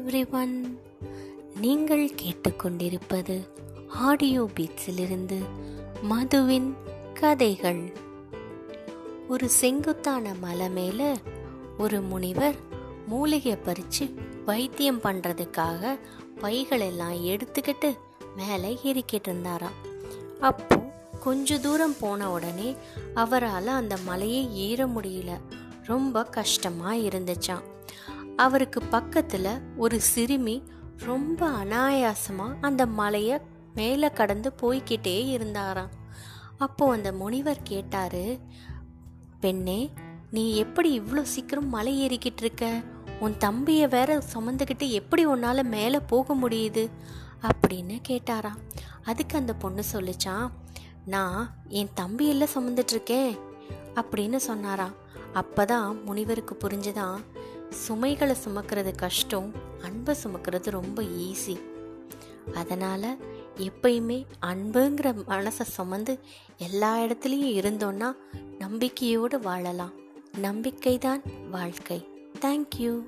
Everyone நீங்கள் கேட்டுக்கொண்டிருப்பது audio பீட்ஸிலிருந்து மதுவின் கதைகள். ஒரு செங்குத்தான மலை மேல ஒரு முனிவர் மூலிகை பறிச்சு வைத்தியம் பண்றதுக்காக பைகளெல்லாம் எடுத்துக்கிட்டு மேலே ஏறிக்கிட்டு இருந்தாராம். அப்போ கொஞ்ச தூரம் போன உடனே அவரால் அந்த மலையை ஏற முடியல. ரொம்ப கஷ்டமாக இருந்துச்சாம். அவருக்கு பக்கத்துல ஒரு சிறுமி ரொம்ப அனாயாசமா அந்த மலைய மேலே கடந்து போய்கிட்டே இருந்தாராம். அப்போ அந்த முனிவர் கேட்டாரு பெண்ணே நீ எப்படி இவ்வளோ சீக்கிரம் மலை ஏறிக்கிட்டு இருக்க? உன் தம்பியை வேற சுமந்துக்கிட்டு எப்படி உன்னால மேலே போக முடியுது? அப்படின்னு கேட்டாராம். அதுக்கு அந்த பொண்ணு சொல்லிச்சான் நான் என் தம்பியெல்லாம் சுமந்துட்டு இருக்கேன் அப்படின்னு சொன்னாராம். அப்பதான் முனிவருக்கு புரிஞ்சுதான் சுமைகளை சுமக்கிறது கஷ்டம் அன்பை சுமக்கிறது ரொம்ப ஈஸி அதனால் எப்பயுமே அன்புங்கிற மனசை சுமந்து எல்லா இடத்துலையும் இருந்தோன்னா நம்பிக்கையோடு வாழலாம். நம்பிக்கை தான் வாழ்க்கை தேங்க்யூ